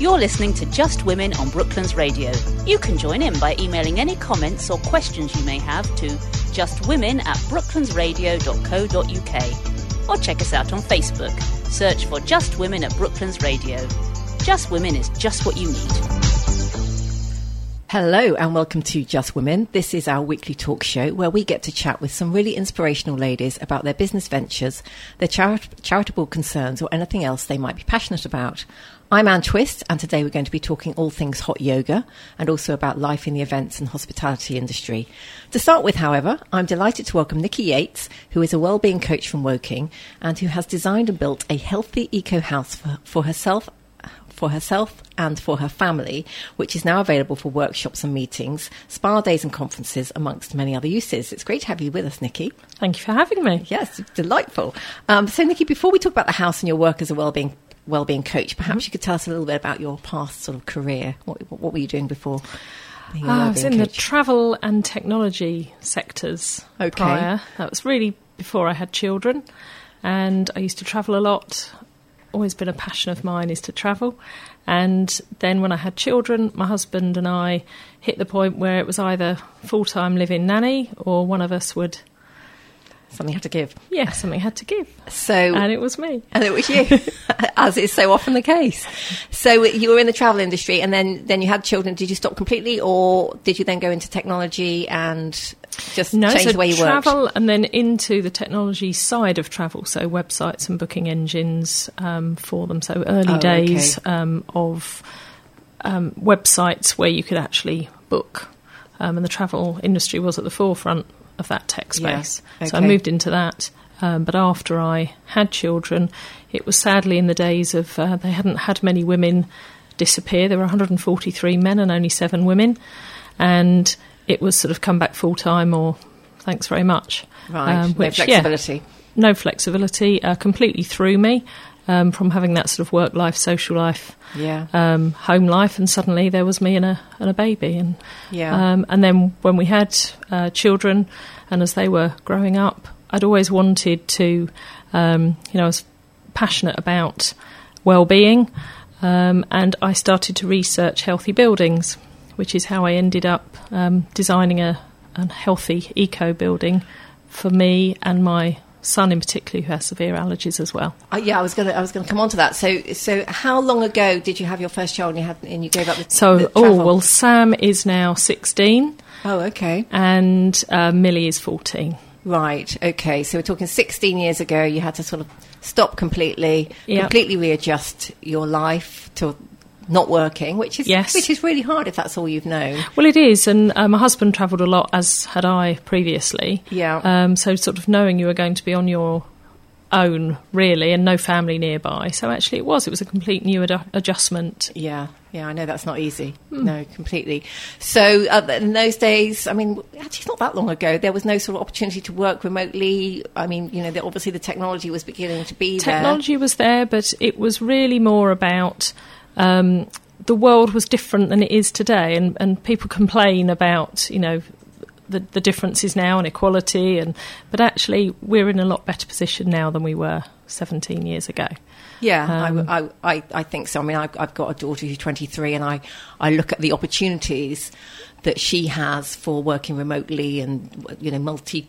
You're listening to Just Women on Brooklands Radio. You can join in by emailing any comments or questions you may have to justwomen at brooklandsradio.co.uk or check us out on Facebook. Search for Just Women at Brooklands Radio. Just Women is just what you need. Hello and welcome to Just Women. This is our weekly talk show where we get to chat with some really inspirational ladies about their business ventures, their chari- charitable concerns, or anything else they might be passionate about. I'm Anne Twist, and today we're going to be talking all things hot yoga and also about life in the events and hospitality industry. To start with, however, I'm delighted to welcome Nicky Yates, who is a well-being coach from Woking and who has designed and built a healthy eco house for, for herself for herself and for her family, which is now available for workshops and meetings, spa days and conferences, amongst many other uses. It's great to have you with us, Nicky. Thank you for having me. Yes, delightful. Um, so, Nicky, before we talk about the house and your work as a well-being well-being coach, perhaps mm-hmm. you could tell us a little bit about your past sort of career. What, what were you doing before? Uh, I was in coach? the travel and technology sectors okay. prior. That was really before I had children, and I used to travel a lot always been a passion of mine is to travel. And then when I had children, my husband and I hit the point where it was either full time living nanny or one of us would something had to give. Yeah, something had to give. So and it was me, and it was you, as is so often the case. So you were in the travel industry, and then then you had children. Did you stop completely, or did you then go into technology and just no, change so the way you travel worked? and then into the technology side of travel, so websites and booking engines um, for them. So early oh, days okay. um, of um, websites where you could actually book. Um, and the travel industry was at the forefront of that tech space. Yeah. Okay. So I moved into that. Um, but after I had children, it was sadly in the days of uh, they hadn't had many women disappear. There were 143 men and only seven women, and it was sort of come back full time or thanks very much. Right, um, which, no flexibility. Yeah, no flexibility. Uh, completely threw me um, from having that sort of work life, social life, yeah. um, home life, and suddenly there was me and a and a baby, and yeah. Um, and then when we had uh, children, and as they were growing up, I'd always wanted to, um, you know, I was passionate about well-being, um, and I started to research healthy buildings, which is how I ended up um, designing a, a healthy eco building for me and my son in particular who has severe allergies as well. Uh, yeah, I was going to I was going to come on to that. So so how long ago did you have your first child and you had and you gave up the So the oh well Sam is now 16. Oh okay. And uh, Millie is 14. Right. Okay. So we're talking 16 years ago. You had to sort of stop completely, yep. completely readjust your life to not working, which is yes. which is really hard if that's all you've known. Well, it is, and uh, my husband travelled a lot, as had I previously. Yeah. Um, so, sort of knowing you were going to be on your own, really, and no family nearby. So, actually, it was. It was a complete new ad- adjustment. Yeah. Yeah, I know that's not easy. Mm. No, completely. So uh, in those days, I mean, actually, not that long ago, there was no sort of opportunity to work remotely. I mean, you know, the, obviously the technology was beginning to be technology there. Technology was there, but it was really more about um, the world was different than it is today, and, and people complain about you know the, the differences now and equality, and but actually we're in a lot better position now than we were 17 years ago. Yeah, um, I, I, I, think so. I mean, I've, I've got a daughter who's 23, and I, I look at the opportunities that she has for working remotely and you know multi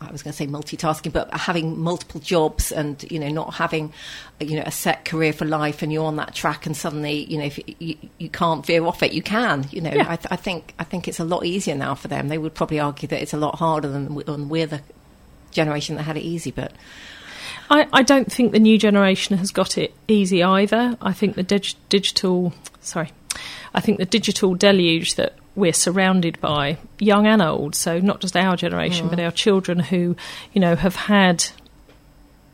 I was going to say multitasking but having multiple jobs and you know not having you know a set career for life and you're on that track and suddenly you know if you, you can't veer off it you can you know yeah. I, th- I, think I think it's a lot easier now for them they would probably argue that it's a lot harder than when we're the generation that had it easy but I, I don't think the new generation has got it easy either I think the dig- digital sorry I think the digital deluge that we're surrounded by, young and old, so not just our generation, mm. but our children who, you know, have had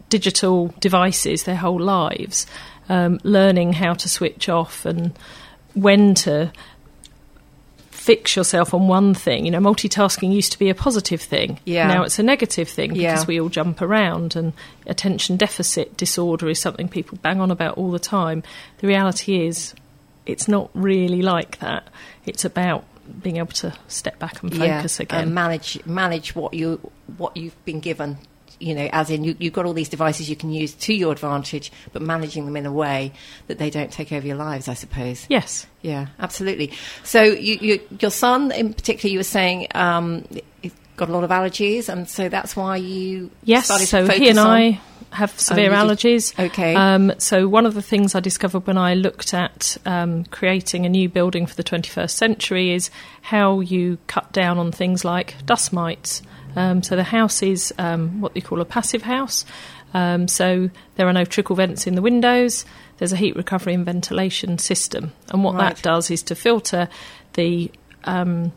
digital devices their whole lives, um, learning how to switch off and when to fix yourself on one thing. You know, multitasking used to be a positive thing. Yeah. Now it's a negative thing because yeah. we all jump around and attention deficit disorder is something people bang on about all the time. The reality is it's not really like that. It's about being able to step back and focus yeah, again, and manage manage what you what you've been given you know, as in you, you've got all these devices you can use to your advantage, but managing them in a way that they don't take over your lives, I suppose. Yes. Yeah, absolutely. So you, you, your son, in particular, you were saying um, he's got a lot of allergies, and so that's why you yes. started so he and I have severe did- allergies. Okay. Um, so one of the things I discovered when I looked at um, creating a new building for the 21st century is how you cut down on things like dust mites. Um, so the house is um, what they call a passive house. Um, so there are no trickle vents in the windows. There's a heat recovery and ventilation system, and what Right. that does is to filter the um,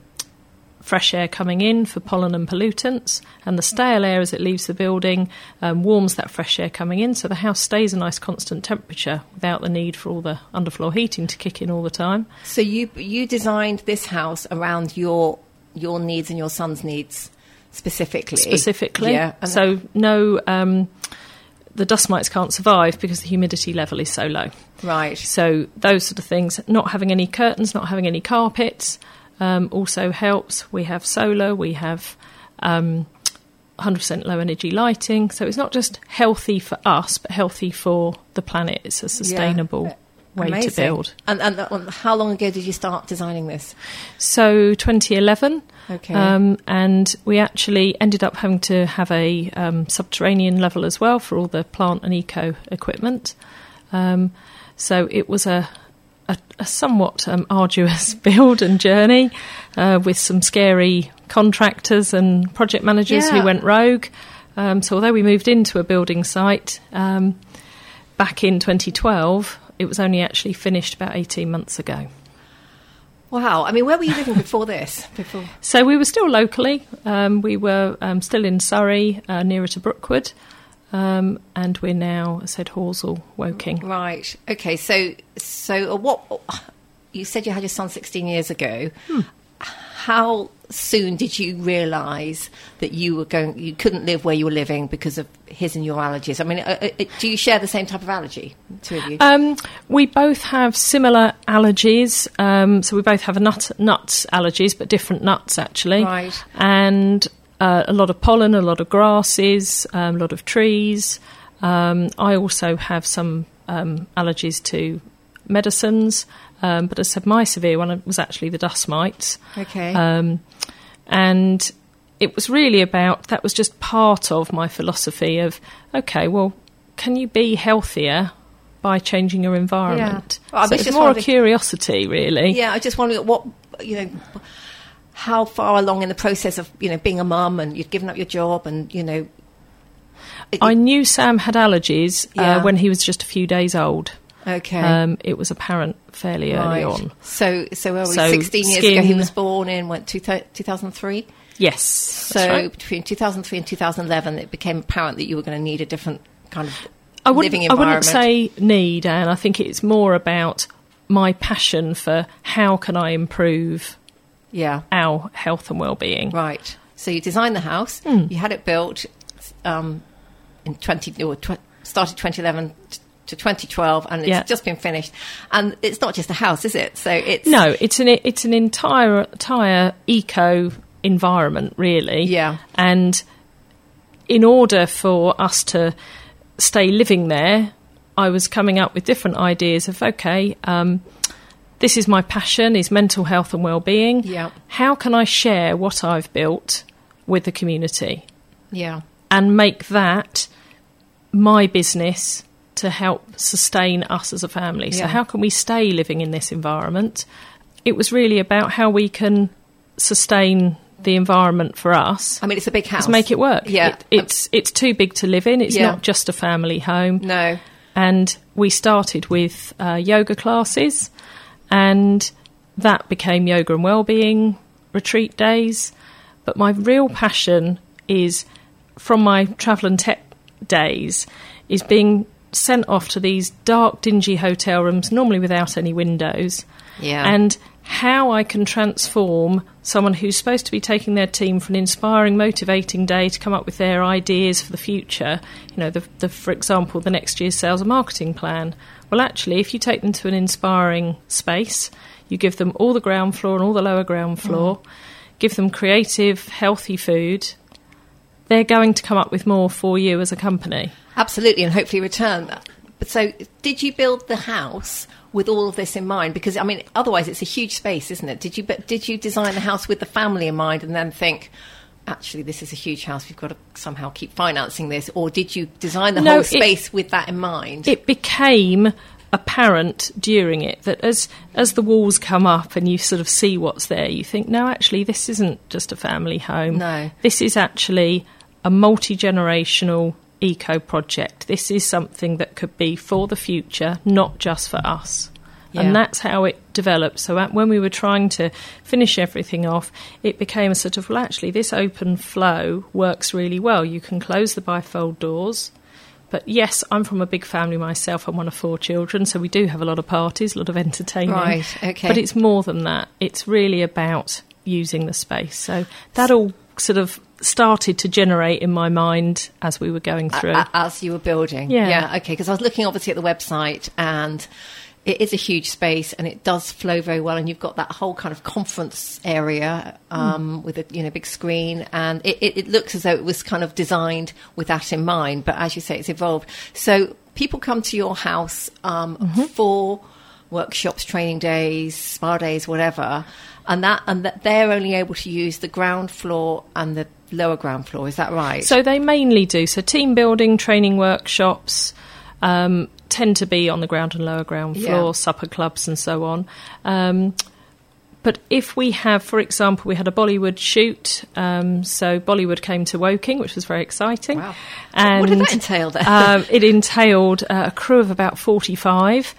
fresh air coming in for pollen and pollutants, and the stale air as it leaves the building um, warms that fresh air coming in, so the house stays a nice constant temperature without the need for all the underfloor heating to kick in all the time. So you you designed this house around your your needs and your son's needs specifically. Specifically, yeah. so no. Um, the dust mites can't survive because the humidity level is so low. right. So those sort of things, not having any curtains, not having any carpets, um, also helps. We have solar, we have um, 100% low energy lighting. So it's not just healthy for us, but healthy for the planet. It's a sustainable way Amazing. to build. And, and uh, how long ago did you start designing this? So 2011. Okay. Um, and we actually ended up having to have a um, subterranean level as well for all the plant and eco equipment. Um, so it was a, a, a somewhat um, arduous build and journey uh, with some scary contractors and project managers Yeah. who went rogue. Um, so although we moved into a building site um, back in 2012, it was only actually finished about 18 months ago. Wow. I mean, where were you living before this? Before. So we were still locally. Um, we were um, still in Surrey, uh, nearer to Brookwood, um, and we're now, I said, Horsell, Woking. Right. Okay. So, so what? You said you had your son 16 years ago. Hmm. How soon did you realise that you were going? You couldn't live where you were living because of his and your allergies. I mean, uh, uh, do you share the same type of allergy, two of you? Um, we both have similar allergies. Um, so we both have a nut nuts allergies, but different nuts actually. Right. And uh, a lot of pollen, a lot of grasses, um, a lot of trees. Um, I also have some um, allergies to medicines, um, but as I said, my severe one was actually the dust mites. okay. Um, and it was really about that was just part of my philosophy of okay, well, can you be healthier by changing your environment? Well, so it's more a curiosity, really. Yeah, I just wondering what you know, how far along in the process of you know being a mum and you'd given up your job and you know. I knew Sam had allergies Yeah. uh, when he was just a few days old. Okay. Um, it was apparent fairly early right. on. So, so where were? So, 16 years ago, he was born in what, 2003? Yes. So right. between 2003 and 2011, it became apparent that you were going to need a different kind of I wouldn't, living I wouldn't say need, and I think it's more about my passion for how can I improve yeah, our health and well-being. right. So you designed the house, Hmm. you had it built um, in 20 or tw- started 2011 t- to 2012, and it's Yeah. just been finished. And it's not just a house, is it? So it's No, it's an it's an entire entire eco environment, really. Yeah. And in order for us to stay living there, I was coming up with different ideas of okay, um, this is my passion is mental health and well-being. Yeah. How can I share what I've built with the community yeah, and make that my business to help sustain us as a family? So Yeah. how can we stay living in this environment? It was really about how we can sustain the environment for us. I mean it's a big house. Make it work. Yeah. It, it's it's too big to live in. It's Yeah. not just a family home. No, And we started with uh, yoga classes, and that became yoga and wellbeing retreat days. But my real passion is from my travel and tech days is being sent off to these dark, dingy hotel rooms, normally without any windows, yeah, and how I can transform someone who's supposed to be taking their team for an inspiring, motivating day to come up with their ideas for the future. You know, the, the, for example, the next year's sales and marketing plan. Well, actually, if you take them to an inspiring space, you give them all the ground floor and all the lower ground floor, mm. give them creative, healthy food, they're going to come up with more for you as a company. Absolutely, and hopefully return that. But so, did you build the house with all of this in mind? Because I mean, otherwise, it's a huge space, isn't it? Did you? But did you design the house with the family in mind, and then think? Actually, this is a huge house. We've got to somehow keep financing this, or did you design the No, whole it- space with that in mind? It became apparent during it that as as the walls come up and you sort of see what's there, you think, no, actually, this isn't just a family home. No. this is actually a multi generational eco project. This is something that could be for the future, not just for us. Yeah. And that's how it developed. So at, when we were trying to finish everything off, it became a sort of, well, actually, this open flow works really well. You can close the bifold doors. But yes, I'm from a big family myself. I'm one of four children, so we do have a lot of parties, a lot of entertaining. Right, okay. But it's more than that. It's really about using the space. So that all sort of started to generate in my mind as we were going through. as you were building. Yeah. Yeah. okay. Because I was looking obviously at the website, and it is a huge space, and it does flow very well. And you've got that whole kind of conference area um, with a you know big screen, and it, it, it looks as though it was kind of designed with that in mind. But as you say, it's evolved. So people come to your house um, for workshops, training days, spa days, whatever. And that, and that they're only able to use the ground floor and the lower ground floor. Is that right? So they mainly do. So team building, training workshops um, tend to be on the ground and lower ground floor, Yeah. supper clubs and so on. Um, but if we have, for example, we had a Bollywood shoot. Um, so Bollywood came to Woking, which was very exciting. Wow. And what did that entail then? um, it entailed uh, a crew of about 45,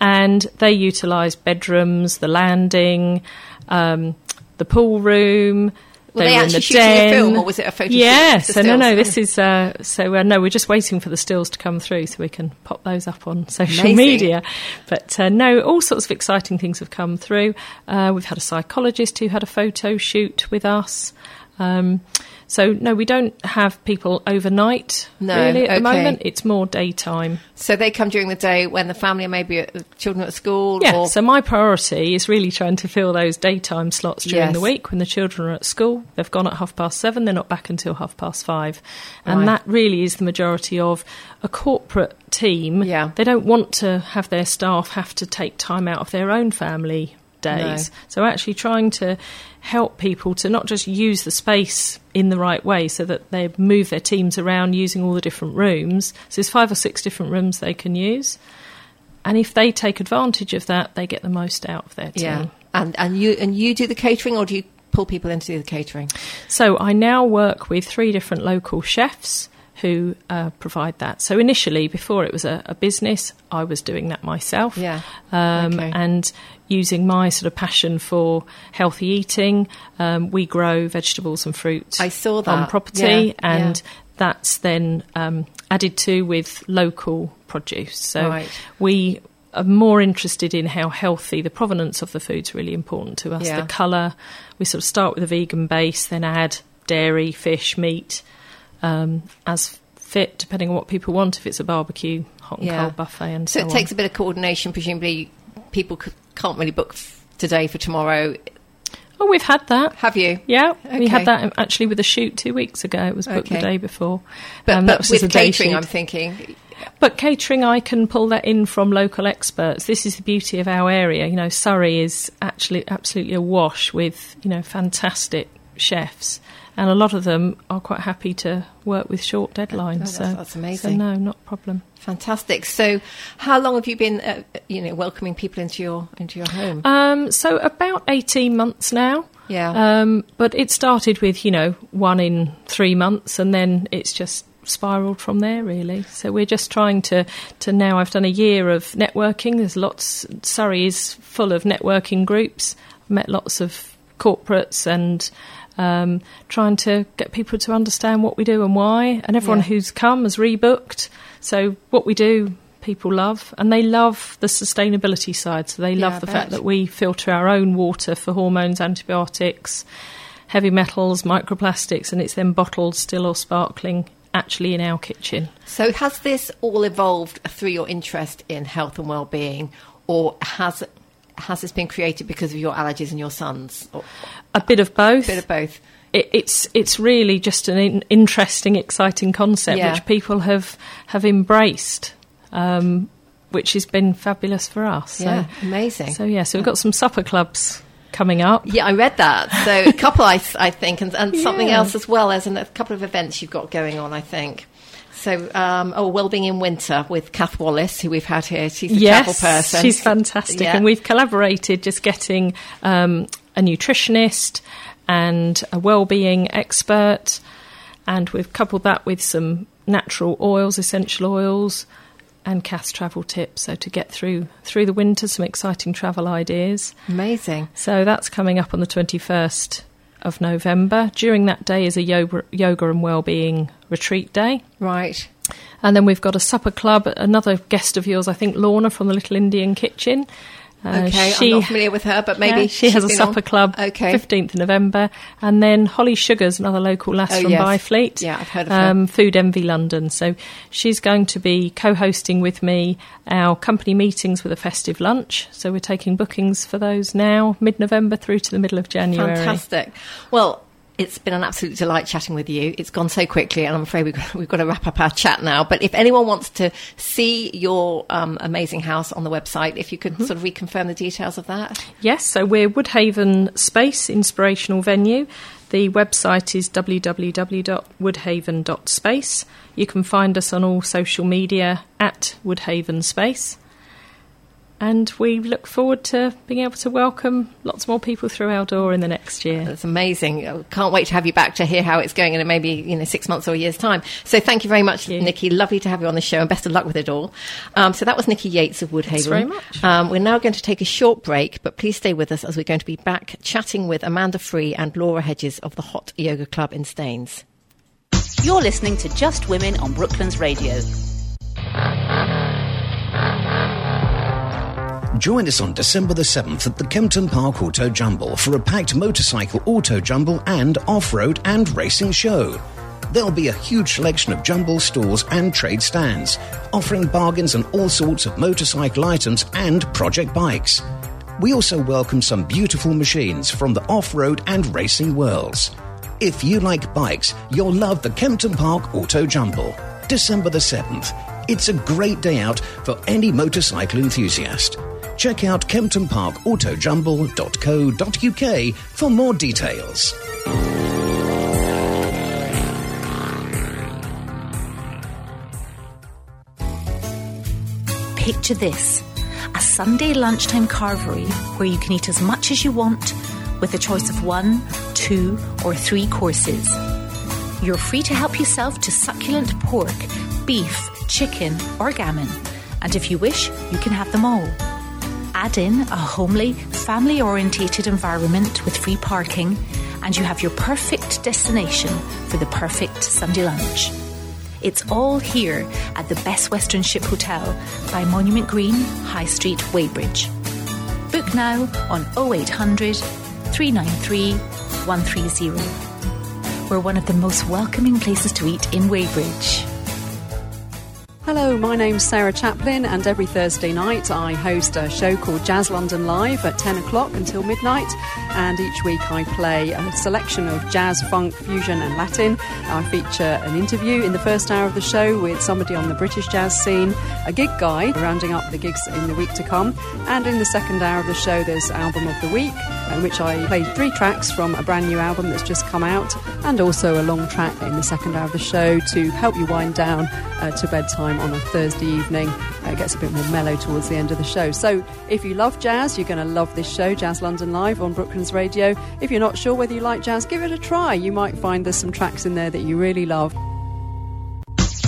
and they utilised bedrooms, the landing, um, the pool room. Were they they were in actually the shooting a den. film, or was it a photo shoot? Yes, The so no, no. This is uh, so uh, no. We're just waiting for the stills to come through so we can pop those up on social Amazing. media. But uh, no, all sorts of exciting things have come through. Uh, we've had a psychologist who had a photo shoot with us. Um, so no, we don't have people overnight No, really at the moment. It's more daytime. So they come during the day when the family are maybe at, children at school. Yeah, or, so my priority is really trying to fill those daytime slots during Yes. the week when the children are at school. They've gone at half past seven, they're not back until half past five. And Right. that really is the majority of a corporate team. Yeah. They don't want to have their staff have to take time out of their own family days. No. So actually trying to help people to not just use the space in the right way so that they move their teams around using all the different rooms. So there's five or six different rooms they can use. And if they take advantage of that, they get the most out of their team. yeah, and and you and you do the catering, or do you pull people in to do the catering? So I now work with three different local chefs who uh, provide that. So initially, before it was a, a business, I was doing that myself. Yeah. Um, Okay. And using my sort of passion for healthy eating, um, we grow vegetables and fruit I saw that on property, Yeah, and yeah. that's then um, added to with local produce. So Right. we are more interested in how healthy the provenance of the food's really important to us. Yeah. The colour, we sort of start with a vegan base, then add dairy, fish, meat um, as fit, depending on what people want. If it's a barbecue, hot and Yeah. cold buffet, and So so, it on. takes a bit of coordination. Presumably, people c- can't really book f- today for tomorrow. Oh, we've had that. Have you? Yeah, we had that um, actually with a shoot two weeks ago. It was booked Okay. the day before. But, Um, but with just a day catering. I'm thinking. But catering, I can pull that in from local experts. This is the beauty of our area. You know, Surrey is actually absolutely awash with you know fantastic chefs, and a lot of them are quite happy to work with short deadlines. that's- so that's amazing. So no, not a problem. Fantastic. So, how long have you been, uh, you know, welcoming people into your into your home? Um, so about eighteen months now. yeah. Um, but it started with, you know, one in three months, and then it's just spiraled from there, really. So we're just trying to, to now, I've done a year of networking. There's lots, Surrey is full of networking groups. I've met lots of corporates and um, trying to get people to understand what we do and why. And everyone Yeah. who's come has rebooked. So what we do, people love, and they love the sustainability side. So they love I the bet. fact that we filter our own water for hormones, antibiotics, heavy metals, microplastics, and it's then bottled, still or sparkling, actually in our kitchen. So, has this all evolved through your interest in health and well-being, or has has this been created because of your allergies and your sons? Or A bit of both. a bit of both. it, it's it's really just an in, interesting, exciting concept Yeah. which people have have embraced, um, which has been fabulous for us. So, Yeah, amazing. So yeah, so we've got some supper clubs coming up. Yeah, I read that. So a couple, I, I think, and, and something Yeah. else as well as a couple of events you've got going on. I think. So, um, oh, Wellbeing in Winter with Kath Wallace, who we've had here. She's a travel person. She's fantastic. Yeah. And we've collaborated just getting um, a nutritionist and a well-being expert, and we've coupled that with some natural oils, essential oils, and Cass travel tips. So to get through through the winter, some exciting travel ideas. Amazing. So that's coming up on the 21st of November. During that day is a yoga, yoga and well-being retreat day. Right. And then we've got a supper club. Another guest of yours, I think, Lorna from the Little Indian Kitchen. Uh, Okay, I'm not familiar with her, but maybe yeah, she has a supper on. club. Okay. 15th of November, and then Holly Sugars, another local lass Oh, from yes. Byfleet. Yeah, I've heard of her. um, Food Envy London. So she's going to be co-hosting with me our company meetings with a festive lunch. So we're taking bookings for those now, mid-November through to the middle of January. Fantastic. Well, it's been an absolute delight chatting with you. It's gone so quickly, and I'm afraid we've got, we've got to wrap up our chat now. But if anyone wants to see your um, amazing house on the website, if you could Mm-hmm. sort of reconfirm the details of that. Yes, so we're Woodhaven Space Inspirational Venue. The website is www.woodhaven.space. You can find us on all social media at Woodhaven Space. And we look forward to being able to welcome lots more people through our door in the next year. That's amazing. Can't wait to have you back to hear how it's going in maybe you know six months or a year's time. So thank you very much, you. Nicky. Lovely to have you on the show, and best of luck with it all. Um, so that was Nicky Yates of Woodhaven. Thanks very much. Um, we're now going to take a short break, but please stay with us as we're going to be back chatting with Amanda Free and Laura Hedges of the Hot Yoga Club in Staines. You're listening to Just Women on Brooklands Radio. Join us on December the 7th at the Kempton Park Auto Jumble for a packed motorcycle auto jumble and off road and racing show. There'll be a huge selection of jumble stores and trade stands, offering bargains on all sorts of motorcycle items and project bikes. We also welcome some beautiful machines from the off road and racing worlds. If you like bikes, you'll love the Kempton Park Auto Jumble. December the 7th. It's a great day out for any motorcycle enthusiast. Check out kemptonparkautojumble.co.uk for more details. Picture this a Sunday lunchtime carvery where you can eat as much as you want with a choice of one, two, or three courses. You're free to help yourself to succulent pork, beef, chicken, or gammon, and if you wish, you can have them all. Add in a homely, family orientated environment with free parking, and you have your perfect destination for the perfect Sunday lunch. It's all here at the Best Western Ship Hotel by Monument Green, High Street, Weybridge. Book now on 0800 393 130. We're one of the most welcoming places to eat in Weybridge. Hello, my name's Sarah Chaplin, and every Thursday night I host a show called Jazz London Live at 10 o'clock until midnight. And each week I play a selection of jazz, funk, fusion, and Latin. I feature an interview in the first hour of the show with somebody on the British jazz scene, a gig guide rounding up the gigs in the week to come, and in the second hour of the show there's Album of the Week, in which I play three tracks from a brand new album that's just come out, and also a long track in the second hour of the show to help you wind down uh, to bedtime on a Thursday evening. Uh, it gets a bit more mellow towards the end of the show. So if you love jazz, you're going to love this show, Jazz London Live on Brooklands Radio. If you're not sure whether you like jazz, give it a try. You might find there's some tracks in there that you really love.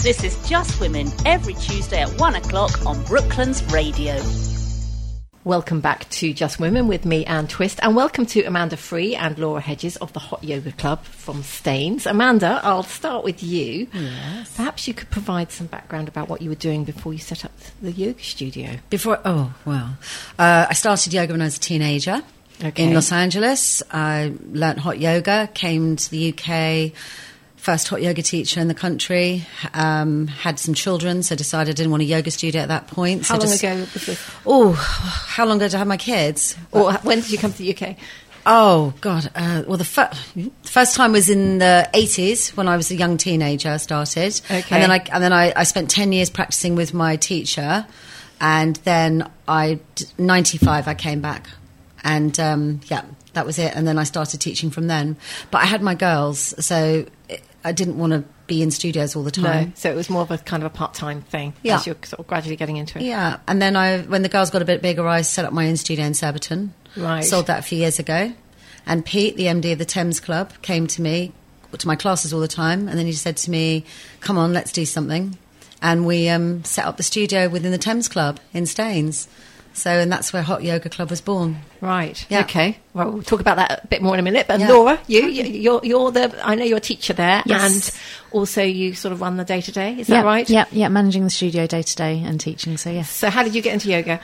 This is Just Women every Tuesday at one o'clock on Brooklands Radio. Welcome back to Just Women with me, Anne Twist, and welcome to Amanda Free and Laura Hedges of the Hot Yoga Club from Staines. Amanda, I'll start with you. Yes. Perhaps you could provide some background about what you were doing before you set up the yoga studio. Before, oh well, uh, I started yoga when I was a teenager Okay. in Los Angeles. I learnt hot yoga, came to the UK, first hot yoga teacher in the country. Um, had some children, so decided I didn't want a yoga studio at that point. How so long just- ago was this? Oh, how long did I have my kids? Or when did you come to the UK? Oh God! Uh, well, the, fir- the first time was in the eighties when I was a young teenager. I started, Okay. and then I and then I, I spent ten years practicing with my teacher, and then I ninety five I came back, and um, yeah, that was it. And then I started teaching from then. But I had my girls, so I didn't want to be in studios all the time. No, so it was more of a kind of a part-time thing Yeah. as you're sort of gradually getting into it. Yeah, and then I, when the girls got a bit bigger, I set up my own studio in Surbiton. Right. Sold that a few years ago, and Pete, the MD of the Thames Club, came to me to my classes all the time, and then he said to me, "Come on, let's do something," and we um, set up the studio within the Thames Club in Staines. So, and that's where Hot Yoga Club was born. Right. Yeah. Okay. Well, we'll talk about that a bit more in a minute. But Yeah. Laura, you, you you're you're the I know you're a teacher there, Yes. and also you sort of run the day to day. Is yeah, that right? Yeah, yeah, managing the studio day to day and teaching. So yes. So how did you get into yoga?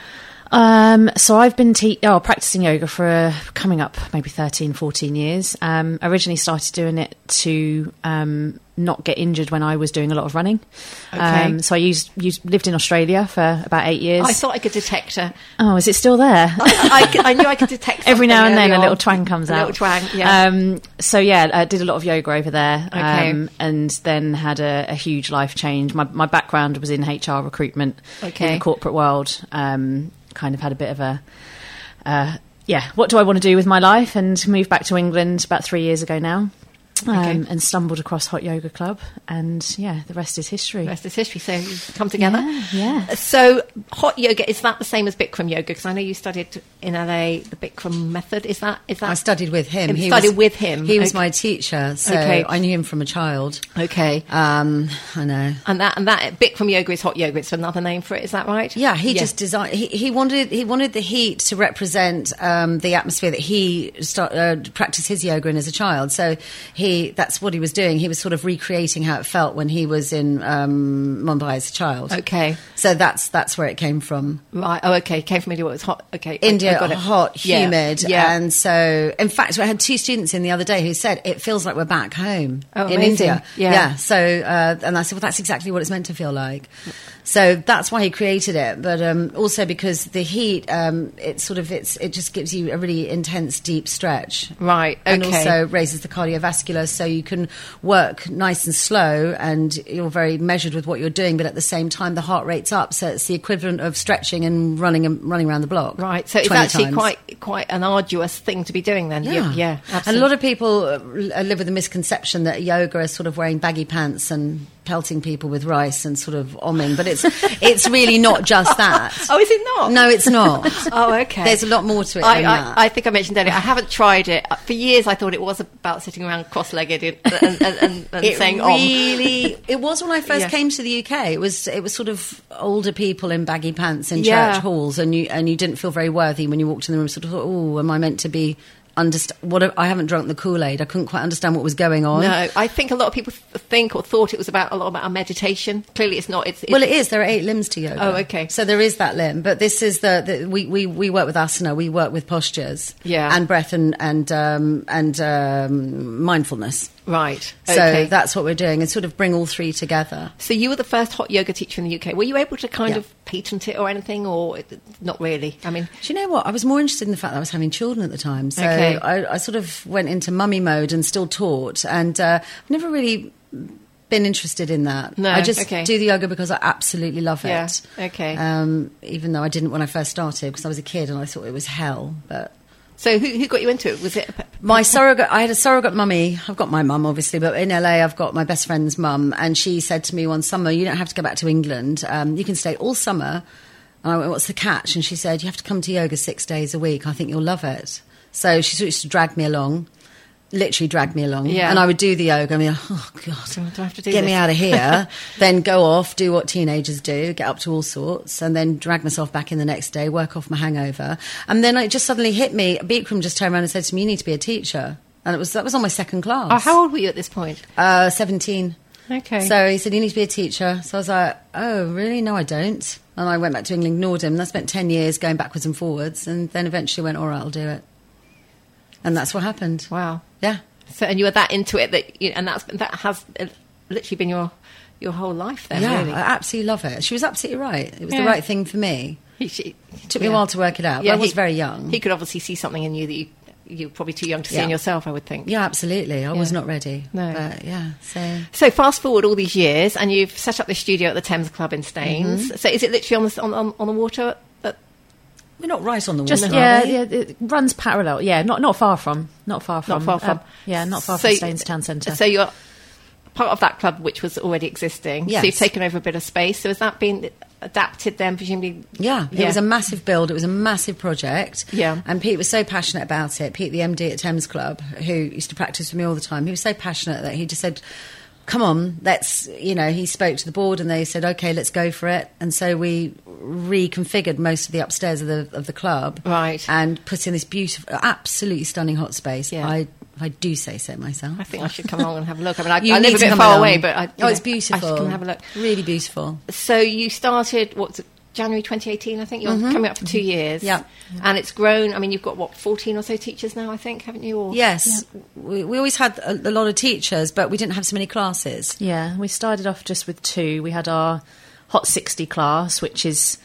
Um, so I've been te- oh, practicing yoga for uh, coming up maybe 13, 14 years. Um, originally started doing it to um, not get injured when I was doing a lot of running. Okay. Um, so I used, used lived in Australia for about eight years. I thought I could detect her. oh, is it still there? I, could- I knew I could detect Every now and then early a little twang comes A out. little twang, yeah. Um, so yeah, I did a lot of yoga over there, Okay. um, and then had a, a huge life change. My, my background was in HR recruitment Okay. in the corporate world. Kind of had a bit of a uh, yeah. What do I want to do with my life? And moved back to England about three years ago now. Um, And stumbled across Hot Yoga Club, and yeah, the rest is history. The rest is history. So you've come together. Yeah, yeah. So hot yoga is that the same as Bikram yoga? Because I know you studied in LA the Bikram method. Is that is that? I studied with him. You studied was, with him. He was Okay. my teacher, so Okay. I knew him from a child. Okay. Um, I know. And that and that Bikram yoga is hot yoga. It's another name for it. Is that right? Yeah, he just designed. He, he wanted he wanted the heat to represent um, the atmosphere that he start, uh, practiced his yoga in as a child. So he that's what he was doing. He was sort of recreating how it felt when he was in um, Mumbai as a child. Okay. So that's that's where it came from. Right. Oh, okay. Came from India. What was hot? Okay. India, I got it. hot, humid, Yeah. and so in fact, I had two students in the other day who said it feels like we're back home Oh, in amazing. India. Yeah. So, uh, and I said, well, that's exactly what it's meant to feel like. So that's why he created it, but um, also because the heat, um, it sort of it's it just gives you a really intense, deep stretch. Right. And also raises the cardiovascular, so you can work nice and slow, and you're very measured with what you're doing. But at the same time, the heart rate's up, so it's the equivalent of stretching and running and running around the block. Right. So it's actually times. quite quite an arduous thing to be doing then. Yeah. Yeah. And a lot of people uh, live with the misconception that yoga is sort of wearing baggy pants and pelting people with rice and sort of omming, but it's it's really not just that. Oh, is it not? No, it's not. Oh, okay. There's a lot more to it I, than I, that. I think I mentioned earlier. I haven't tried it for years. I thought it was about sitting around cross-legged and, and, and, and, saying "om." really it was when I first Yeah. came to the UK. It was it was sort of older people in baggy pants in Yeah. church halls, and you and you didn't feel very worthy when you walked in the room. Sort of, thought, oh, am I meant to be? Underst- what I haven't drunk the Kool Aid. I couldn't quite understand what was going on. No, I think a lot of people think or thought it was about a lot about our meditation. Clearly, it's not. It's, it's Well, it is. There are eight limbs to yoga. Oh, okay. So there is that limb, but this is the, the we, we we work with asana. We work with postures, Yeah. and breath and and um, and um, mindfulness. Right. So Okay. that's what we're doing, and sort of bring all three together. So you were the first hot yoga teacher in the UK. Were you able to kind Yeah. of patent it or anything, or not really? I mean, Do you know what? I was more interested in the fact that I was having children at the time. So Okay. I, I sort of went into mummy mode and still taught, and uh, I've never really been interested in that. No, I just okay. do the yoga because I absolutely love it. Yeah, okay. Um, even though I didn't when I first started because I was a kid and I thought it was hell, but so who, who got you into it? Was it? My surrogate, I had a surrogate mummy. I've got my mum, obviously, but in LA, I've got my best friend's mum, and she said to me one summer, "You don't have to go back to England. Um, you can stay all summer." And I went, "What's the catch?" And she said, "You have to come to yoga six days a week. I think you'll love it." So she sort of used to drag me along, literally drag me along, Yeah. and I would do the yoga. I mean, oh god, Do I have to do get me out of here. then go off, do what teenagers do, get up to all sorts, and then drag myself back in the next day, work off my hangover. And then it just suddenly hit me. Bikram just turned around and said to me, "You need to be a teacher." And it was that was on my second class. Oh, how old were you at this point? Uh, Seventeen. Okay. So he said, "You need to be a teacher." So I was like, "Oh, really? No, I don't." And I went back to England, ignored him. And I spent ten years going backwards and forwards, and then eventually went, "All right, I'll do it." And that's what happened. wow. Yeah. So and you were that into it that, you, and that's that has literally been your your whole life then. yeah, really. I absolutely love it. She was absolutely right. It was Yeah. the right thing for me. He, she, It took me a while to work it out. but I was very young. He could obviously see something in you that you you're probably too young to see Yeah. in yourself, I would think. Yeah, absolutely. I was not ready. No. But yeah, so. So fast forward all these years, and you've set up this studio at the Thames Club in Staines. Mm-hmm. So is it literally on the on, on, on the water? We're not right on the Just water, yeah, yeah, it runs parallel. Yeah, not not far from, not far from, not far from. uh, yeah, not far So- from Staines Town Centre. So you're part of that club, which was already existing. Yes. So you've taken over a bit of space. So has that been adapted then? Presumably. Yeah, it was a massive build. It was a massive project. Yeah. And Pete was so passionate about it. Pete, the MD at Thames Club, who used to practice with me all the time, he was so passionate that he just said, come on, let's, you know, he spoke to the board and they said, okay, let's go for it. And so we reconfigured most of the upstairs of the, of the club. Right. And put in this beautiful, absolutely stunning hot space. Yeah. I, I do say so myself. I think I should come along and have a look. I mean, I, You I live a bit far along. away, but I, oh, it's beautiful. I should come and have a look. Really beautiful. So you started what's it, January 2018, I think. You're coming up for two years. Mm-hmm. Yeah. And it's grown. I mean, you've got what 14 or so teachers now, I think, haven't you? Or Yes, we, we always had a, a lot of teachers, but we didn't have so many classes. Yeah, we started off just with two. We had our Hot 60 class, which is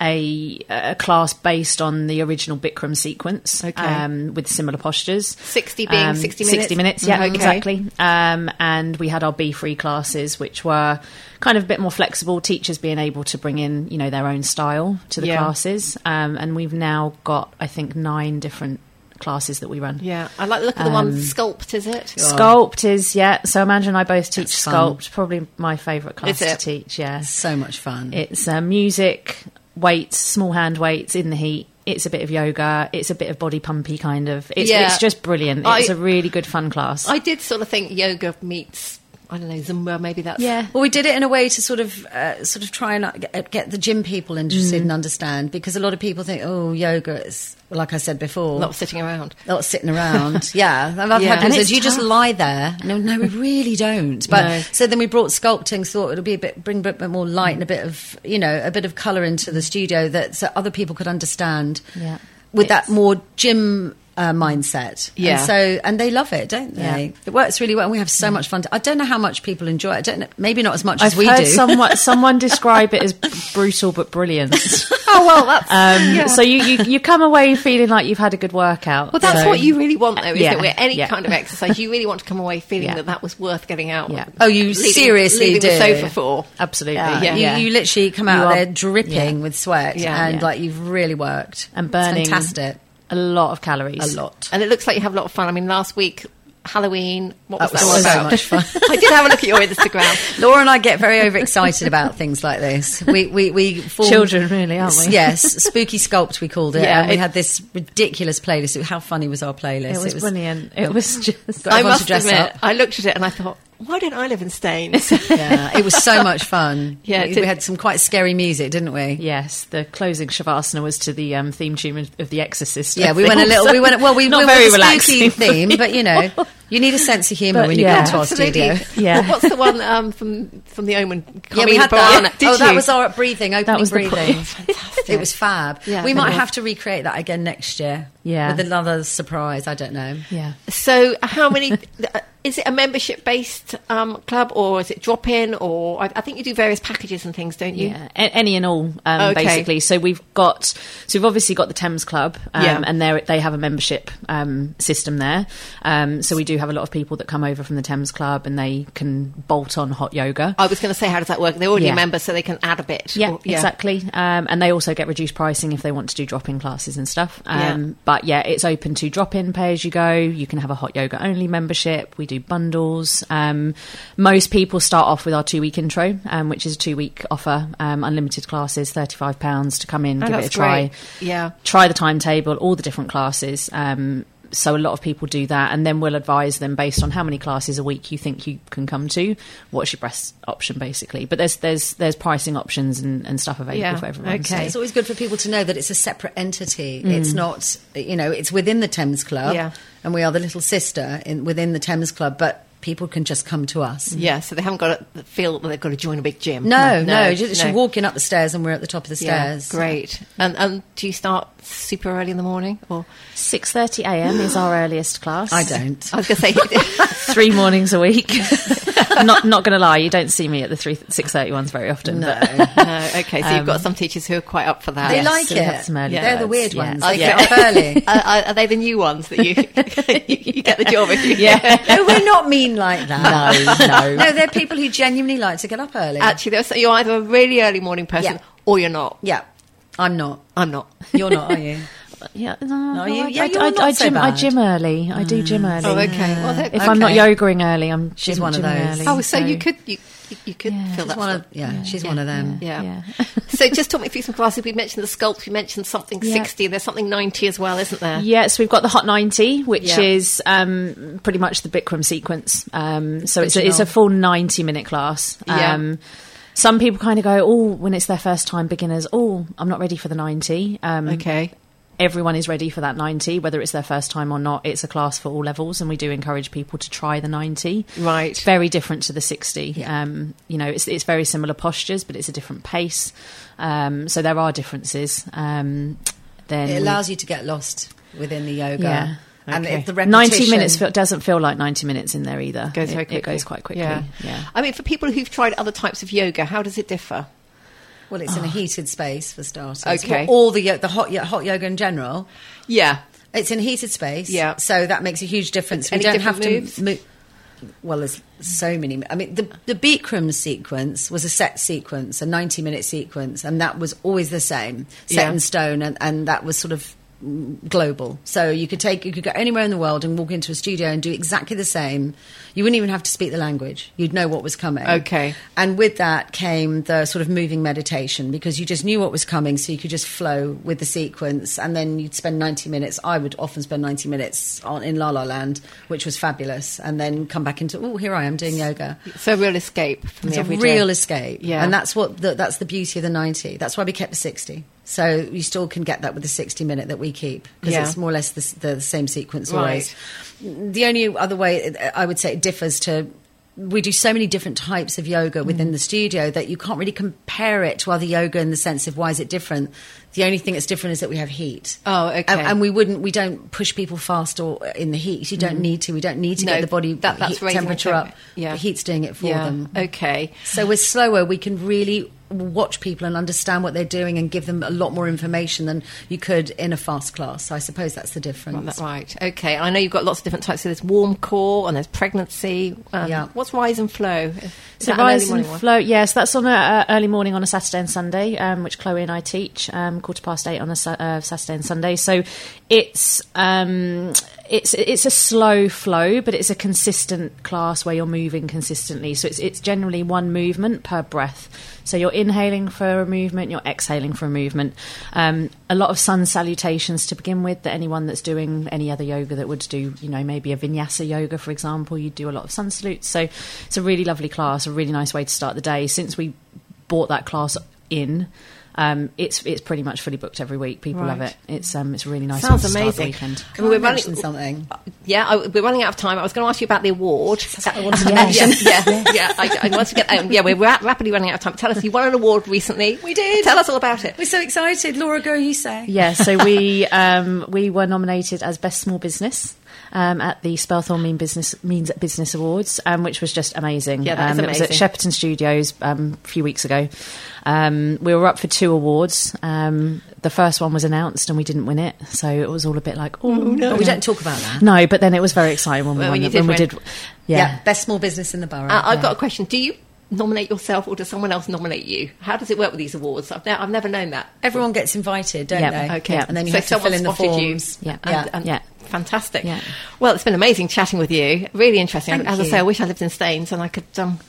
a, a class based on the original Bikram sequence Okay. um, with similar postures. 60 being 60 minutes? 60 minutes, yeah. Okay. exactly. Um, and we had our B free classes, which were kind of a bit more flexible, teachers being able to bring in, you know, their own style to the Yeah. classes. Um, and we've now got, I think, nine different classes that we run. Yeah. I like the look of the one Um, sculpt, is it? Sculpt is yeah. So Amanda and I both teach That's fun. sculpt. Probably my favourite class to teach. Yeah, So much fun. it's uh, music, weights, small hand weights in the heat. It's a bit of yoga. It's a bit of body pumpy kind of. It's, Yeah. it's just brilliant. I- It's a really good fun class. I did sort of think yoga meets, I don't know, Zumba, maybe that's. yeah. Well, we did it in a way to sort of, uh, sort of try and uh, get, get the gym people interested Mm-hmm. and understand because a lot of people think, oh, yoga is, like I said before, A lot of sitting around. a lot of sitting around. yeah, I've Yeah. had people And say, it's you just lie there?" No, no, we really don't. But No. so then we brought sculpting. Thought it'll be a bit, bring a bit more light and a bit of, you know, a bit of colour into the studio that so other people could understand. Yeah. with that more gym. Uh, mindset, Yeah. And so and they love it, don't they? Yeah. It works really well, and we have so much fun. I don't know how much people enjoy it. I don't know, maybe not as much I've as we heard do. someone someone describe it as brutal but brilliant. Oh, well, that's. Um, So you, you you come away feeling like you've had a good workout. well, that's So- what you really want, though, isn't Yeah, it? With any yeah. kind of exercise, you really want to come away feeling Yeah. that that was worth getting out. Yeah. Oh, you leaving- seriously leaving do. the sofa for. Absolutely. Yeah. You, you literally come out You are- there dripping yeah. with sweat, Yeah. and Yeah. like you've really worked And It's burning fantastic, a lot of calories. a lot. And it looks like you have a lot of fun. I mean, last week, Halloween, what was That that, was all so about? much fun. I did have a look at your Instagram. Laura and I get very overexcited about things like this. We we we formed- Children, really, aren't we? Yes, spooky sculpt we called it. Yeah, and we it- had this ridiculous playlist. How funny was our playlist? It was, brilliant. It was just. I must dress admit, up. I looked at it and I thought, why don't I live in Staines? Yeah, it was so much fun. Yeah, we, did- we had some quite scary music, didn't we? Yes, the closing shavasana was to the um, theme tune of of The Exorcist. Yeah, I we went a little. We went well. We Not we very went a spooky relaxing. theme, but you know, you need a sense of humour when you yeah. go to our Absolutely. studio. Yeah. What's the one um, from from the Omen? Yeah, we had Burana. that. Did oh, that was our breathing, opening was the breathing. Fantastic. It was fab. Yeah, we might was. have to recreate that again next year. Yeah. with another surprise. I don't know. Yeah. So, how many? is it a membership based um, club or is it drop in? Or I, I think you do various packages and things, don't you? Yeah, a- any and all, um, Okay. basically. So we've got, so we've obviously got the Thames Club, um, Yeah. and they they have a membership um, system there. Um, so we do have a lot of people that come over from the Thames Club, and they can bolt on hot yoga. I was going to say, how does that work? They're already Yeah. a member, so they can add a bit. Yeah, Or- exactly. Um, and they also get reduced pricing if they want to do drop-in classes and stuff. Um, Yeah. But yeah, it's open to drop-in, pay as you go. You can have a hot yoga only membership. We do bundles. Um, most people start off with our two-week intro, um, which is a two-week offer, um, unlimited classes, thirty-five pounds to come in, Oh, give it a try, great. Yeah. try the timetable, all the different classes. Um, so a lot of people do that, and then we'll advise them based on how many classes a week you think you can come to. What's your best option, basically? But there's there's there's pricing options and, and stuff available Yeah, for everyone. okay. It's always good for people to know that it's a separate entity. It's mm. not, you know, it's within the Thames Club, Yeah. and we are the little sister in, within the Thames Club. But people can just come to us. Yeah, so they haven't got to feel that they've got to join a big gym. No, no, just no. you're walking up the stairs, and we're at the top of the Yeah, stairs. great. And, and do you start super early in the morning? Or Six thirty a.m. is our earliest class. I don't. I was going to say, Three mornings a week. not not going to lie, you don't see me at the three six thirty ones very often. No. no, okay. So you've got Um, some teachers who are quite up for that. They Yes, like so we have it. some early They're the weird ones. Oh, They yeah. get up early. Are, are, are they the new ones that you you, you get the job if you? Yeah. no, we're not mean like that. No, no. No, they're people who genuinely like to get up early. Actually, there's- you're either a really early morning person Yeah. or you're not. yeah, I'm not. I'm not. You're not, are you? Yeah, no, you- I, yeah, I, you're I, I so gym. I gym early. I do gym early. Oh, okay. Well, then- If I'm not okay. yogaing early, I'm She's gym, one of gym those. Early, Oh, so, you could you, you could Yeah. feel She's that. one of, yeah, she's one of them. yeah. Yeah. so just talk me through some classes. We mentioned the sculpt. We mentioned something Yeah. sixty. There's something ninety as well, isn't there? Yes, we've got the Hot 90, which Yeah. is um, pretty much the Bikram sequence. Um, so it's a, it's a full 90 minute class. Yeah. Um, some people kind of go, oh, when it's their first time beginners, oh, I'm not ready for the 90. Um, Okay. Everyone is ready for that 90, whether it's their first time or not. It's a class for all levels, and we do encourage people to try the 90. Right. It's very different to the 60. Yeah. Um, you know, it's, it's very similar postures, but it's a different pace. Um, so there are differences. Um, then It allows you to get lost within the yoga. Yeah. And Okay. if the repetition, 90 minutes feel, doesn't feel like 90 minutes in there either. Goes it, very it goes quite quickly. Yeah. Yeah. I mean, for people who've tried other types of yoga, how does it differ? Well, it's in a heated space for starters. Okay. Well, all the the hot hot yoga in general, Yeah. it's in a heated space. Yeah. So that makes a huge difference. Any we don't have moves? to move. Well, there's so many. I mean, the the Bikram sequence was a set sequence, a ninety minute sequence, and that was always the same, set Yeah. in stone, and, and that was sort of global. So you could take you could go anywhere in the world and walk into a studio and do exactly the same. You wouldn't even have to speak the language. You'd know what was coming. Okay. And with that came the sort of moving meditation because you just knew what was coming, so you could just flow with the sequence. And then you'd spend 90 minutes. I would often spend 90 minutes on, in La La Land, which was fabulous. And then come back into, oh, here I am doing yoga. So a real escape from It's a real escape. Yeah. And that's what the, that's the beauty of the 90. That's why we kept the 60. So you still can get that with the 60 minute that we keep because Yeah. it's more or less the, s- the same sequence Right. always. The only other way I would say it differs to we do so many different types of yoga Mm. within the studio that you can't really compare it to other yoga in the sense of why is it different. The only thing that's different is that we have heat. Oh, okay. And, and we wouldn't, we don't push people fast or in the heat. You don't need to. We don't need to Mm. No, get the body that- that's heat the temperature temp- up. yeah. The heat's doing it for yeah. them. Okay. So we're slower. We can really watch people and understand what they're doing and give them a lot more information than you could in a fast class. So I suppose that's the difference. Right, that- right. Okay. I know you've got lots of different types. So there's warm core and there's pregnancy. Um, Yeah. What's rise and flow? Is So that an rise and morning one? flow, yes, that's on a, uh, early morning on a Saturday and Sunday, um, which Chloe and I teach, um, quarter past eight on a uh, Saturday and Sunday. So it's um, it's it's a slow flow, but it's a consistent class where you're moving consistently. So it's it's generally one movement per breath. So you're inhaling for a movement, you're exhaling for a movement. Um, a lot of sun salutations to begin with. That anyone that's doing any other yoga that would do, you know, maybe a vinyasa yoga, for example, you'd do a lot of sun salutes. So it's a really lovely class, a really nice way to start the day. Since we bought that class in. Um, it's it's pretty much fully booked every week. People love it. It's um it's a really nice. Sounds way to start amazing. The weekend. Can We're running- something? Yeah, I, we're running out of time. I was going to ask you about the award. I wanted to yeah, mention. yeah, yeah. I, I want to get. Um, yeah, we're ra- rapidly running out of time. Tell us, you won an award recently. We did. Tell us all about it. We're so excited. Laura, go, you say. Yeah, so we um, we were nominated as best small business. Um, at the Spelthorne Mean Business Means Business Awards, um, which was just amazing. Yeah, that is um, It was at. Shepperton Studios um, a few weeks ago. Um, we were up for two awards. Um, the first one was announced, and we didn't win it, so it was all a bit like, oh no, But we don't talk about that. No, but then it was very exciting when we Well, won. when you did when we did, Yeah. yeah. best small business in the borough. Uh, I've got a question. Do you nominate yourself, or does someone else nominate you? How does it work with these awards? I've, ne- I've never known that. Everyone gets invited, don't Yeah, they? okay. And then you So have to fill in the spotted you. forms. Yeah. yeah. And, and Yeah. Fantastic. Yeah. Well, it's been amazing chatting with you. Really interesting. Thank As I say, I wish I lived in Staines and I could um,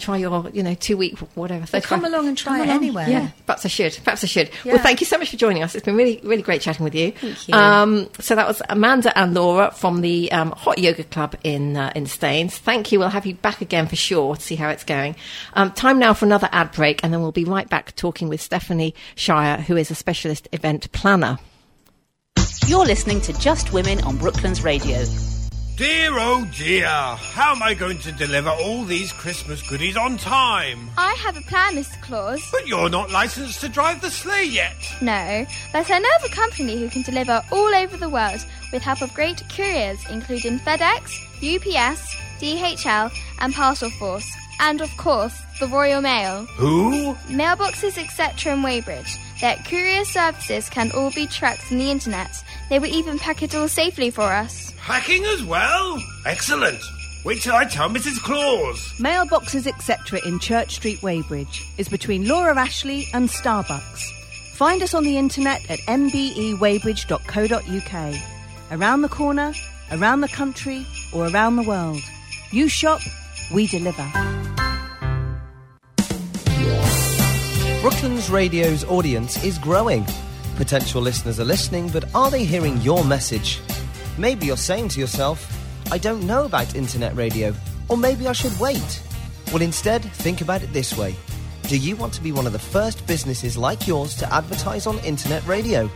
try your, you know, two week whatever. Well, come along and try Come it along. anyway. Yeah, perhaps I should. Perhaps I should. Yeah. Well, thank you so much for joining us. It's been really, really great chatting with you. Thank you. Um, so that was Amanda and Laura from the um, Hot Yoga Club in uh, in Staines. Thank you. We'll have you back again for sure to see how it's going. Um, time now for another ad break, and then we'll be right back talking with Stephanie Scheier, who is a specialist event planner. You're listening to Just Women on Brooklands Radio. Dear oh dear, how am I going to deliver all these Christmas goodies on time? I have a plan, Mr. Claus. But you're not licensed to drive the sleigh yet. No, but I know of a company who can deliver all over the world with help of great couriers, including FedEx, UPS, DHL, and Parcel Force, and of course, the Royal Mail. Who? Mailboxes, etc. in Weybridge. Their courier services can all be tracked on the internet. They will even pack it all safely for us. Hacking as well? Excellent. Wait till I tell Mrs. Claus. Mailboxes, etc. in Church Street, Weybridge is between Laura Ashley and Starbucks. Find us on the internet at mbeweybridge.co.uk. Around the corner, around the country, or around the world. You shop, we deliver. Brooklands Radio's audience is growing. Potential listeners are listening, but are they hearing your message? Maybe you're saying to yourself, I don't know about internet radio, or maybe I should wait. Well, instead, think about it this way. Do you want to be one of the first businesses like yours to advertise on internet radio?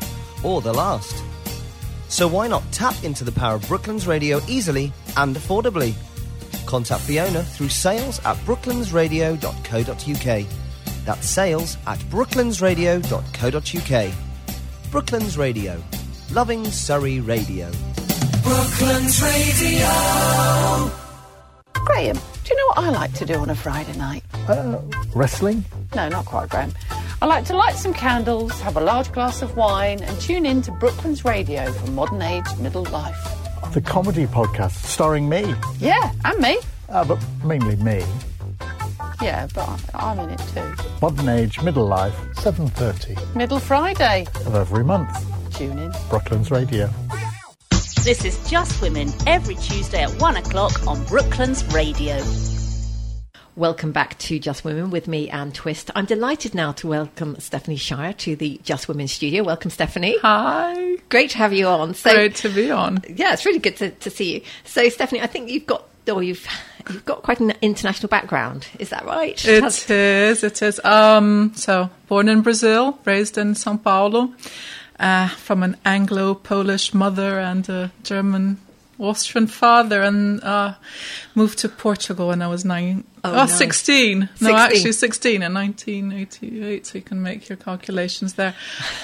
Or the last? So why not tap into the power of Brooklands Radio easily and affordably? Contact Fiona through sales at brooklandsradio.co.uk. That's sales at brooklandsradio.co.uk. Brooklands Radio. Loving Surrey Radio. Brooklands Radio. Graham, do you know what I like to do on a Friday night? Uh, wrestling? No, not quite, Graham. I like to light some candles, have a large glass of wine, and tune in to Brooklands Radio for modern age middle life. The comedy podcast starring me. Yeah, and me. Uh, but mainly me. Yeah, but I- I'm in it too. Modern age, middle life, 7.30 Middle Friday. of every month. Tune in. Brooklands Radio. This is Just Women every Tuesday at one o'clock on Brooklands Radio. Welcome back to Just Women with me, Anne Twist. I'm delighted now to welcome Stephanie Scheier to the Just Women studio. Welcome, Stephanie. Hi. Great to have you on. So, Great to be on. Yeah, it's really good to, to see you. So, Stephanie, I think you've got, or you've, you've got quite an international background. Is that right? It Has- is. It is. Um, so, born in Brazil, raised in São Paulo, uh, from an Anglo-Polish mother and a German Austrian father, and uh, moved to Portugal when I was nine. Oh, Oh, nice. 16. No, 16. actually 16 in 1988, so you can make your calculations there.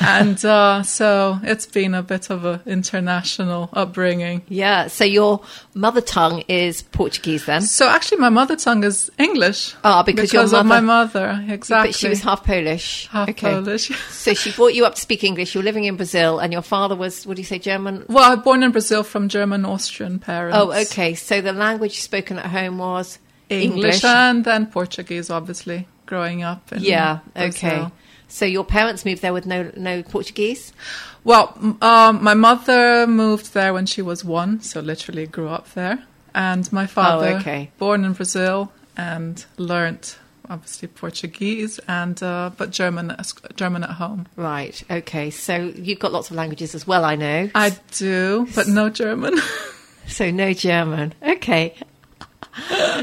and uh, so it's been a bit of an international upbringing. Yeah, so your mother tongue is Portuguese then? So actually, my mother tongue is English. Ah, because your of my mother- mother, exactly. But she was half Polish. Half Polish. so she brought you up to speak English. You were living in Brazil, and your father was, what do you say, German? Well, I'm born in Brazil from German Austrian parents. Oh, okay. So the language spoken at home was English, and then Portuguese, obviously, growing up. In yeah. Brazil. Okay. So your parents moved there with no no Portuguese. Well, um, my mother moved there when she was one, so literally grew up there. And my father, Oh, okay. born in Brazil and learnt obviously Portuguese and uh, but German German at home. Right. Okay. So you've got lots of languages as well. I know. I do, but no German. so no German. Okay.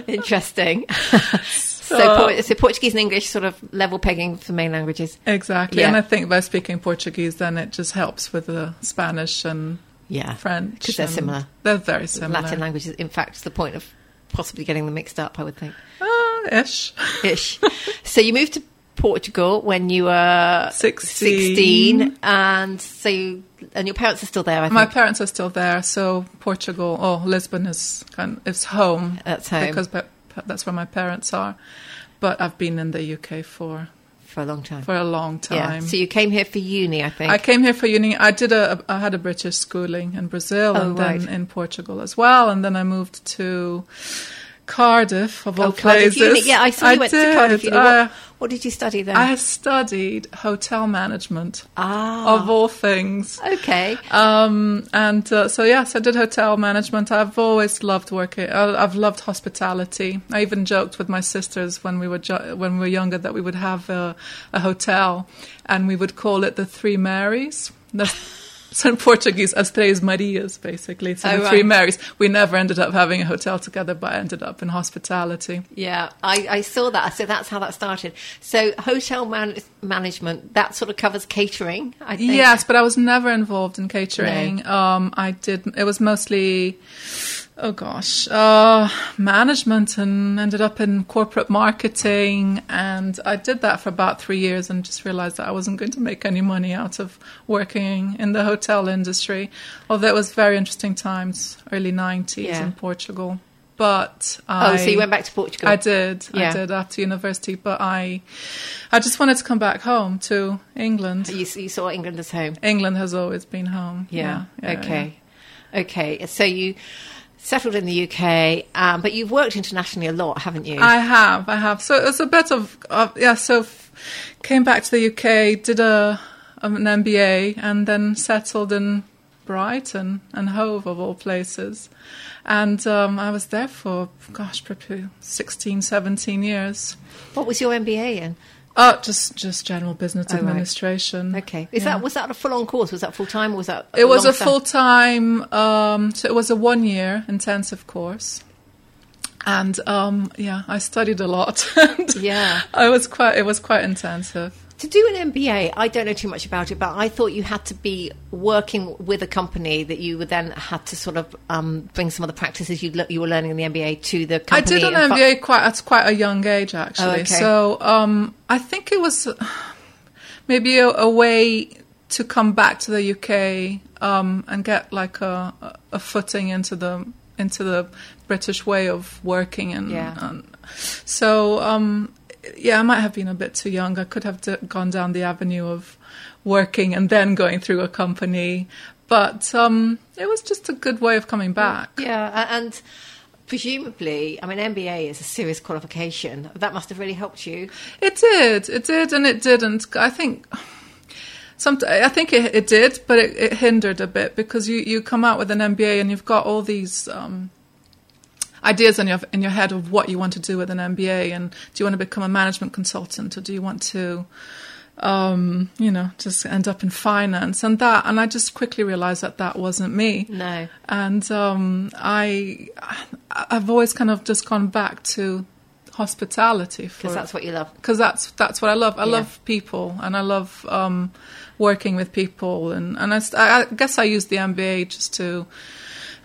Interesting. so, So- so Portuguese and English sort of level pegging for main languages. Exactly, Yeah. and I think by speaking Portuguese, then it just helps with the Spanish and Yeah. French because they're similar. They're very similar. Latin languages. In fact, it's the point of possibly getting them mixed up. I would think. Uh, ish. Ish. so you moved to Portugal when you were 16. 16, and so you, and your parents are still there. I think. My parents are still there, so Portugal, oh, Lisbon is kind of, is home. That's home. because that's where my parents are. But I've been in the UK for for a long time. For a long time Yeah. So you came here for uni, I think. I came here for uni. I did a. I had a British schooling in Brazil Oh, and then in Portugal as well, and then I moved to Cardiff of all Oh, Cardiff places. Uni. Yeah, I saw you went to Cardiff did. Uni. What, Uh, what did you study there? I studied hotel management. Ah. Of all things. Okay. Um, and uh, so, yes, I did hotel management. I've always loved working. I- I've loved hospitality. I even joked with my sisters when we were jo- when we were younger that we would have a, a hotel and we would call it the Three Marys. That's so in Portuguese, as Três Marias, basically. So Oh, the Three right. Marys. We never ended up having a hotel together, but I ended up in hospitality. Yeah, I, I saw that. So that's how that started. So hotel man- management that sort of covers catering. I think. Yes, but I was never involved in catering. Um, I did. It was mostly, oh gosh, uh, management, and ended up in corporate marketing. And I did that for about three years, and just realized that I wasn't going to make any money out of working in the hotel industry. Although it was very interesting times, early nineties Yeah. in Portugal. but Oh, so you went back to Portugal? I did. Yeah. I did after university, but I, I just wanted to come back home to England. You, you saw England as home. England has always been home. Yeah. yeah, yeah, okay. Okay. So you settled in the UK, um, but you've worked internationally a lot, haven't you? I have, I have. So it was a bit of, of yeah. So f- came back to the UK, did a an MBA, and then settled in Brighton and Hove of all places. And um, I was there for gosh, probably 16, 17 years. what was your MBA in? Oh, just just general business Oh, right. administration. Okay. Is Yeah. that was that a full on course? Was that full time or was that? It was a full time. Um, so it was a one year intensive course, and um, yeah, I studied a lot. Yeah. I was quite. It was quite intensive. To do an MBA, I don't know too much about it, but I thought you had to be working with a company that you would then had to sort of um, bring some of the practices you you were learning in the MBA to the I did an fu- MBA quite at quite a young age, actually. Oh, okay. So um, I think it was maybe a, a way to come back to the UK um, and get like a, a footing into the into the British way of working and, Yeah. and so um, yeah, I might have been a bit too young. I could have d- gone down the avenue of working and then going through a company, but um, it was just a good way of coming back. Yeah, and presumably, I mean, MBA is a serious qualification. That must have really helped you. It did, it did, and it didn't. I think. Some, I think it, it did, but it, it hindered a bit because you, you come out with an MBA and you've got all these um, ideas in your in your head of what you want to do with an MBA, and do you want to become a management consultant or do you want to, um, you know, just end up in finance and that? And I just quickly realized that that wasn't me. No. And um, I, I've always kind of just gone back to hospitality Because that's what you love. because that's that's what I love. I Yeah. love people, and I love um, working with people, and and I, I guess I use the MBA just to.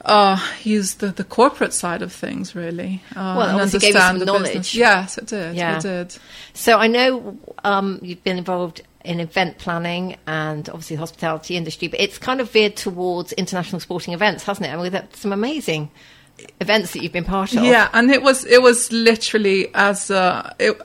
Uh, use the, the corporate side of things, really. Uh, Well, and obviously gave you understand some the knowledge. business. Yes, it did. Yeah. It did. So I know um, you've been involved in event planning and obviously the hospitality industry, but it's kind of veered towards international sporting events, hasn't it? I mean, we've had some amazing events that you've been part of. Yeah, and it was it was literally as uh, it,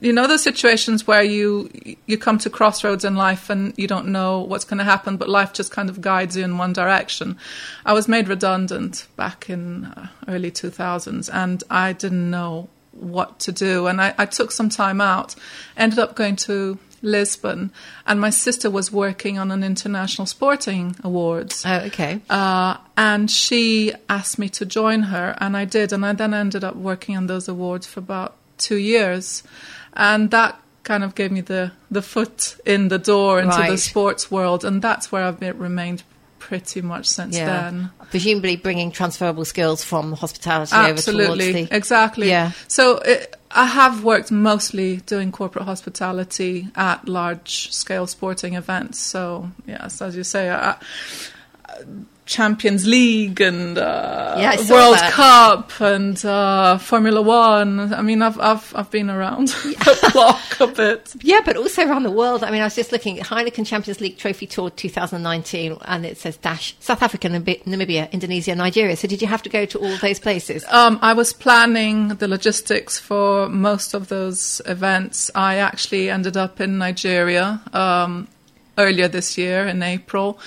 you know the situations where you you come to crossroads in life and you don't know what's going to happen, but life just kind of guides you in one direction. I was made redundant back in uh, early two thousands, and I didn't know what to do, and I, I took some time out. Ended up going to Lisbon, and my sister was working on an international sporting awards. Oh, okay. Uh, and she asked me to join her, and I did. And I then ended up working on those awards for about two years, and that kind of gave me the the foot in the door into the sports world, and that's where I've been, remained pretty much since Yeah. then. Presumably bringing transferable skills from hospitality over Absolutely, towards the. exactly. Yeah. So it, I have worked mostly doing corporate hospitality at large scale sporting events. So yes, as you say, I, Champions League and uh, Yeah, World that. Cup and uh, Formula One. I mean, I've I've I've been around the block a bit. Yeah, but also around the world. I mean, I was just looking at Heineken Champions League Trophy Tour 2019, and it says dash South Africa, Namib- Namibia, Indonesia, Nigeria. So did you have to go to all those places? Um, I was planning the logistics for most of those events. I actually ended up in Nigeria um, earlier this year in April,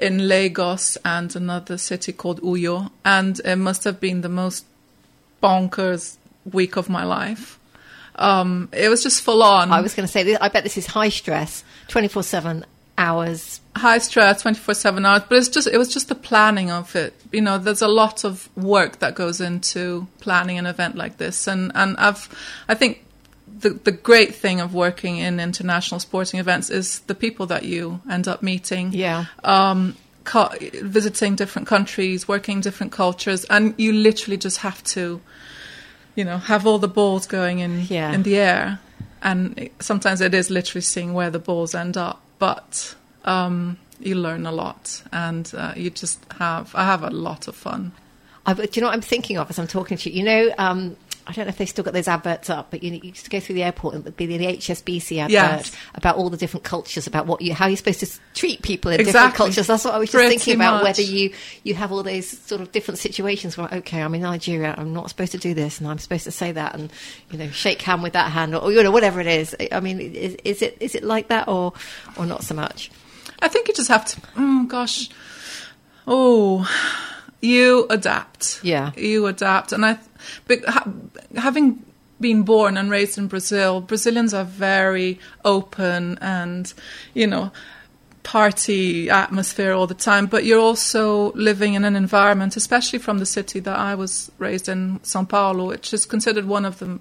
in Lagos and another city called Uyo, and it must have been the most bonkers week of my life. Um, it was just full on. I was going to say, I bet this is high stress, 24 7 hours. high stress 24/7 hours but it's just it was just the planning of it you know there's a lot of work that goes into planning an event like this and and I've I think the the great thing of working in international sporting events is the people that you end up meeting Yeah. um co- visiting different countries working different cultures and you literally just have to you know have all the balls going in Yeah. in the air and it, sometimes it is literally seeing where the balls end up but um, you learn a lot and uh, you just have i have a lot of fun I, do you know what I'm thinking of as I'm talking to you? You know, um, I don't know if they still got those adverts up, but you, you used to go through the airport and it'd be the, the HSBC advert Yes. about all the different cultures, about what you, how you're supposed to treat people in different cultures. That's what I was just Pretty thinking about. much. Whether you you have all those sort of different situations where, okay, I'm in Nigeria, I'm not supposed to do this, and I'm supposed to say that, and you know, shake hand with that hand, or you know, whatever it is. I mean, is, is it is it like that, or or not so much? I think you just have to. Oh gosh, oh, you adapt. Yeah. you adapt, and I, but having been born and raised in Brazil, Brazilians are very open and, you know. Party atmosphere all the time, but you're also living in an environment, especially from the city that I was raised in, Sao Paulo, which is considered one of the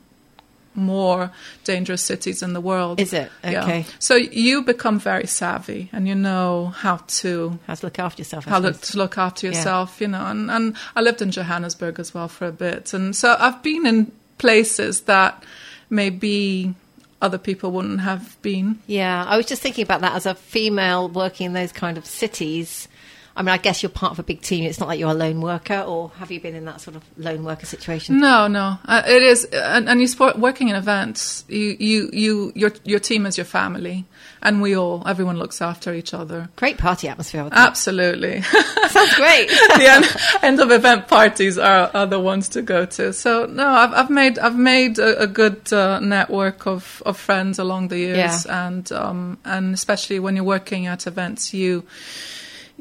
more dangerous cities in the world. Is it? Yeah. Okay. So you become very savvy and you know how to How to look after yourself? I how to, suppose. to look after Yeah. yourself, you know. And, and I lived in Johannesburg as well for a bit, and so I've been in places that maybe other people wouldn't have been. Yeah, I was just thinking about that as a female working in those kind of cities. I mean, I guess you're part of a big team. It's not like you're a lone worker, or have you been in that sort of lone worker situation? No, no, uh, it is, and, and you sport, working in events. You, you, you, your your team is your family, and we all, everyone looks after each other. Great party atmosphere. Absolutely. Sounds great. the end, end of event parties are, are the ones to go to. So no, I've, I've made I've made a, a good uh, network of, of friends along the years, and um, and especially when you're working at events, you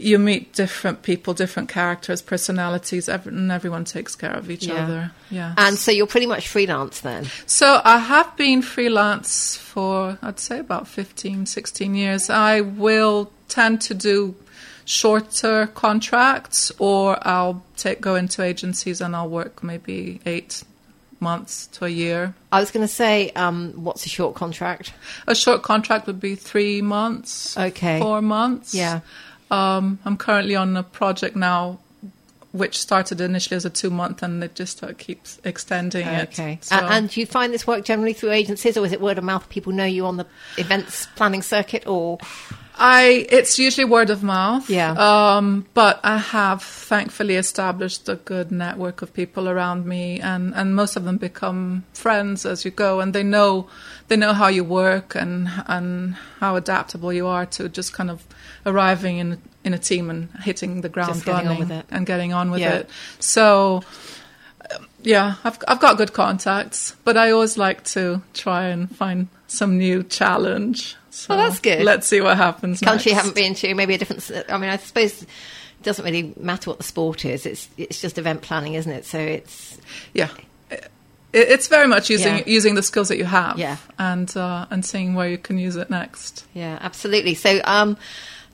you meet different people, different characters, personalities, every, and everyone takes care of each Yeah. other. Yeah. And so you're pretty much freelance then. So I have been freelance for, I'd say, about 15, 16 years. I will tend to do shorter contracts or I'll take, go into agencies and I'll work maybe eight months to a year. I was going to say, um, what's a short contract? A short contract would be three months, Okay. four months. Yeah. Um, I'm currently on a project now which started initially as a two month and it just uh, keeps extending it. Okay. So- A- and do you find this work generally through agencies, or is it word of mouth? People know you on the events planning circuit, or I it's usually word of mouth. Yeah. Um, but I have thankfully established a good network of people around me, and, and most of them become friends as you go, and they know they know how you work and and how adaptable you are to just kind of arriving in in a team and hitting the ground Just getting on running with it. and getting on with Yeah. it. So. Yeah, I've I've got good contacts, but I always like to try and find some new challenge. So Oh, that's good. Let's see what happens. country you haven't been to, maybe a different. I mean, I suppose it doesn't really matter what the sport is. It's it's just event planning, isn't it? So it's Yeah, It- it's very much using Yeah. using the skills that you have. Yeah. and uh, and seeing where you can use it next. Yeah, absolutely. So um,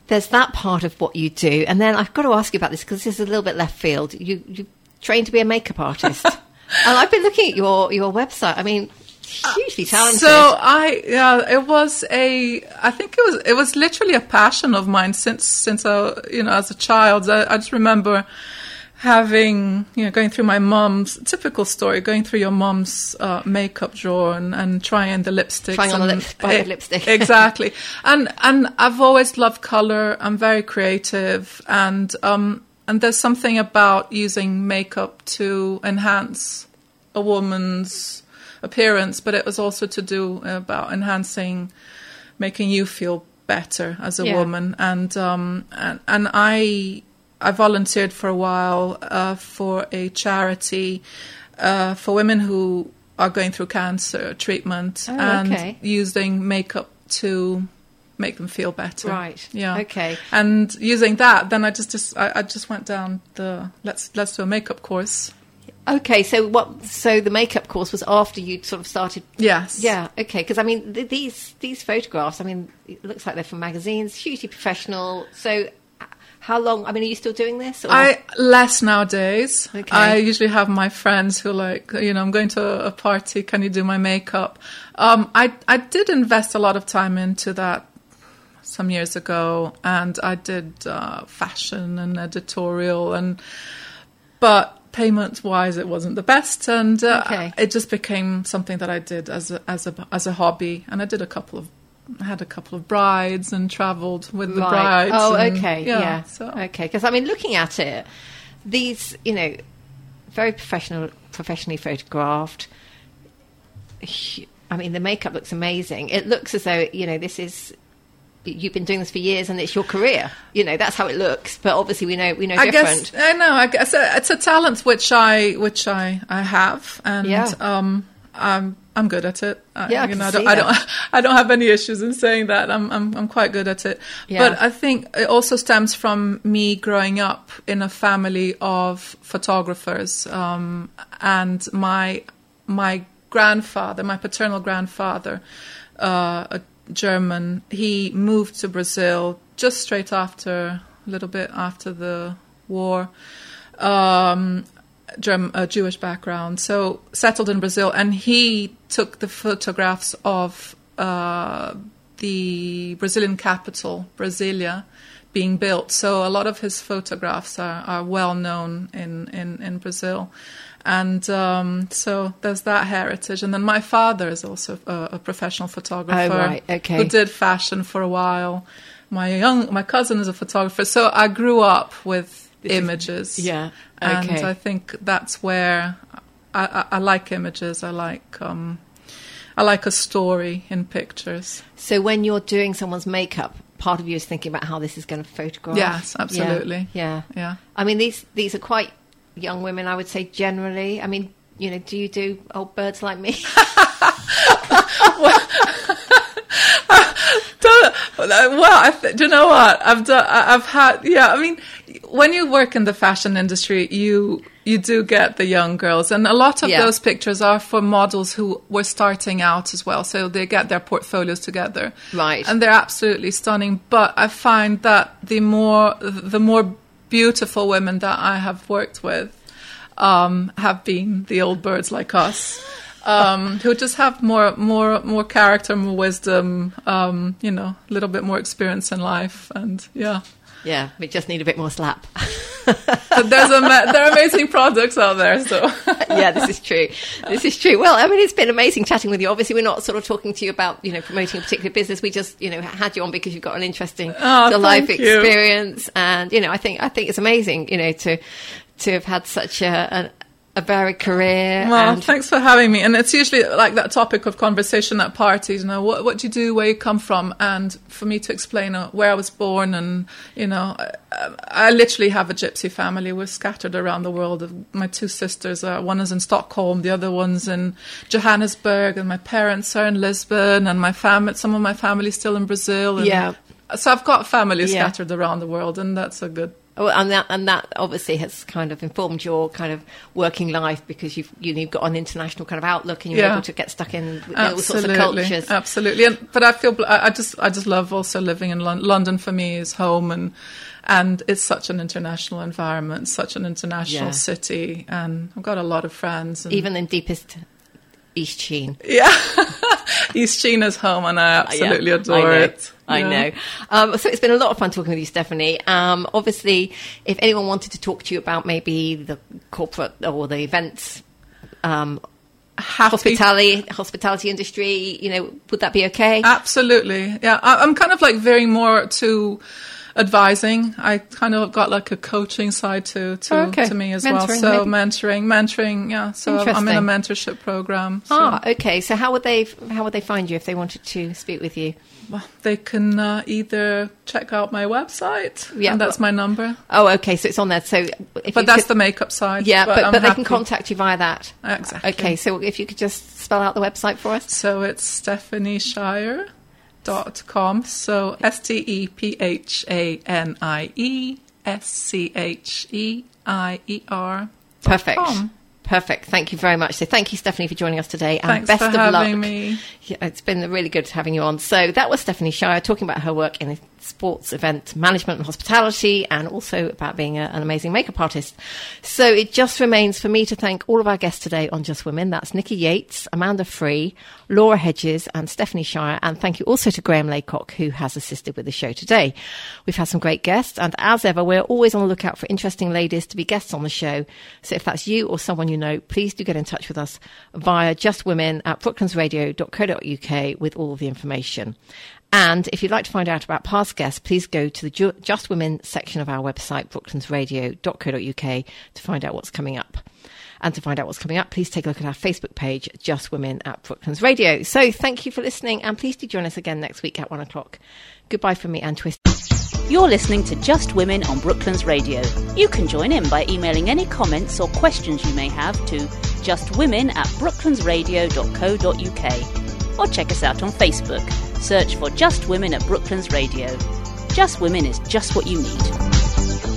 there's that part of what you do, and then I've got to ask you about this because this is a little bit left field. You you trained to be a makeup artist, and I've been looking at your your website. I mean, hugely talented. So I yeah, it was a I think it was it was literally a passion of mine since since I you know as a child. I, I just remember having you know going through my mom's typical story, going through your mom's uh, makeup drawer and, and trying the lipsticks, Trying on the and- lips- buy the eh, lipstick. exactly. And and I've always loved color. I'm very creative, and um and there's something about using makeup to enhance a woman's appearance, but it was also to do about enhancing, making you feel better as a Yeah. woman. And um, and and I I volunteered for a while uh, for a charity uh, for women who are going through cancer treatment Oh, and okay. using makeup to make them feel better. Right. Yeah. Okay. And using that, then I just, just I, I just went down the let's let's do a makeup course. Okay, so what? So the makeup course was after you'd sort of started. Yes. Yeah. Okay. Because I mean, th- these these photographs. I mean, it looks like they're from magazines. Hugely professional. So, how long? I mean, are you still doing this? Or? I less nowadays. Okay. I usually have my friends who like, you know, I'm going to a party. Can you do my makeup? Um, I I did invest a lot of time into that some years ago, and I did uh, fashion and editorial, and but payment wise, it wasn't the best, and uh, Okay. it just became something that I did as a as a as a hobby, and I did a couple of. I had a couple of brides and travelled with the brides. Oh, and- okay. Yeah. So Okay. Because I mean, looking at it, these, you know, very professional professionally photographed. I mean, the makeup looks amazing. It looks as though you know this is you've been doing this for years and it's your career. You know, that's how it looks. But obviously, we know we know I different. guess I know. I guess uh, it's a talent which I which I I have, and Yeah. um, I'm I'm good at it. I, Yeah, you know, I don't, I don't I don't have any issues in saying that. I'm I'm I'm quite good at it. Yeah. But I think it also stems from me growing up in a family of photographers, um, and my my grandfather, my paternal grandfather, uh, a German, he moved to Brazil just straight after, a little bit after the war. Um, German, a Jewish background, so settled in Brazil, and he took the photographs of uh, the Brazilian capital, Brasilia, being built. So a lot of his photographs are, are well known in, in, in Brazil. And um, so there's that heritage. And then my father is also a, a professional photographer Oh, right, okay. who did fashion for a while. My young my cousin is a photographer, so I grew up with images. yeah, Okay. and. I think that's where I, I, I like images. I like um, I like a story in pictures. So when you're doing someone's makeup, part of you is thinking about how this is going to photograph. Yes, absolutely. Yeah. Yeah. I mean, these these are quite young women, I would say generally. I mean, you know, do you do old birds like me? Well, I th- do you know what I've done? I've had yeah. I mean, when you work in the fashion industry, you you do get the young girls, and a lot of Yeah. those pictures are for models who were starting out as well. So they get their portfolios together, Right. And they're absolutely stunning. But I find that the more the more beautiful women that I have worked with um, have been the old birds like us. Um, who just have more, more, more character, more wisdom, um, you know, a little bit more experience in life, and yeah. yeah, we just need a bit more slap. But there's a ma- there are amazing products out there, so yeah, this is true. This is true. Well, I mean, it's been amazing chatting with you. Obviously, we're not sort of talking to you about you know promoting a particular business. We just you know had you on because you've got an interesting Oh, life you. experience, and you know, I think I think it's amazing. You know, to to have had such a a, a varied career. Well, thanks for having me. And it's usually like that topic of conversation at parties. You know, what what do you do, where you come from, and for me to explain uh, where I was born, and you know, I, I literally have a gypsy family. We're scattered around the world. My two sisters, uh, one is in Stockholm, the other one's in Johannesburg, and my parents are in Lisbon, and my family, some of my family still in Brazil. And Yeah. So I've got family Yeah. scattered around the world, and that's a good. Oh, and that and that obviously has kind of informed your kind of working life because you've you know, you've got an international kind of outlook and you're Yeah. able to get stuck in all sorts of cultures. absolutely. And, but I feel I I just I just love also living in London. London. For me, is home, and and it's such an international environment, such an international Yeah. city, and I've got a lot of friends. And Even in deepest East Sheen. yeah, East Sheen is home, and I uh, absolutely Yeah, adore I it. I Yeah. know. Um, so it's been a lot of fun talking with you, Stephanie. Um, obviously, if anyone wanted to talk to you about maybe the corporate or the events, um, hospitality, hospitality industry, you know, would that be okay? Absolutely. Yeah. I, I'm kind of like veering more to advising. I kind of got like a coaching side to to, Oh, okay. to me as well. So maybe. mentoring, mentoring. Yeah. So I'm in a mentorship program. So. Ah, okay. So how would they how would they find you if they wanted to speak with you? Well, they can uh, either check out my website, Yeah, and that's well- my number. Oh, okay. So it's on there. So, if But that's could- the makeup side. Yeah, but, I'm but, they can contact you via that. Exactly. Okay. So if you could just spell out the website for us. So it's stephaniescheier.com. So S T E P H A N I E S C H E I E R. Perfect. com. Perfect. Thank you very much. So thank you, Stephanie, for joining us today. And Thanks best for of having luck. me. Yeah, it's been really good having you on. So that was Stephanie Scheier talking about her work in sports event management and hospitality and also about being a, an amazing makeup artist. So it just remains for me to thank all of our guests today on Just Women. That's Nicky Yates, Amanda Free, Laura Hedges and Stephanie Scheier. And thank you also to Graham Laycock who has assisted with the show today. We've had some great guests and as ever, we're always on the lookout for interesting ladies to be guests on the show. So if that's you or someone you know, please do get in touch with us via justwomen at brooklandsradio.co.uk with all the information. And if you'd like to find out about past guests, please go to the Ju- Just Women section of our website, brooklandsradio.co.uk, to find out what's coming up. And to find out what's coming up, please take a look at our Facebook page, Just Women at Brooklands Radio. So thank you for listening, and please do join us again next week at one o'clock. Goodbye from me, Anne Twist. You're listening to Just Women on Brooklands Radio. You can join in by emailing any comments or questions you may have to justwomen at brooklandsradio.co.uk or check us out on Facebook. Search for Just Women at Brooklands Radio. Just Women is just what you need.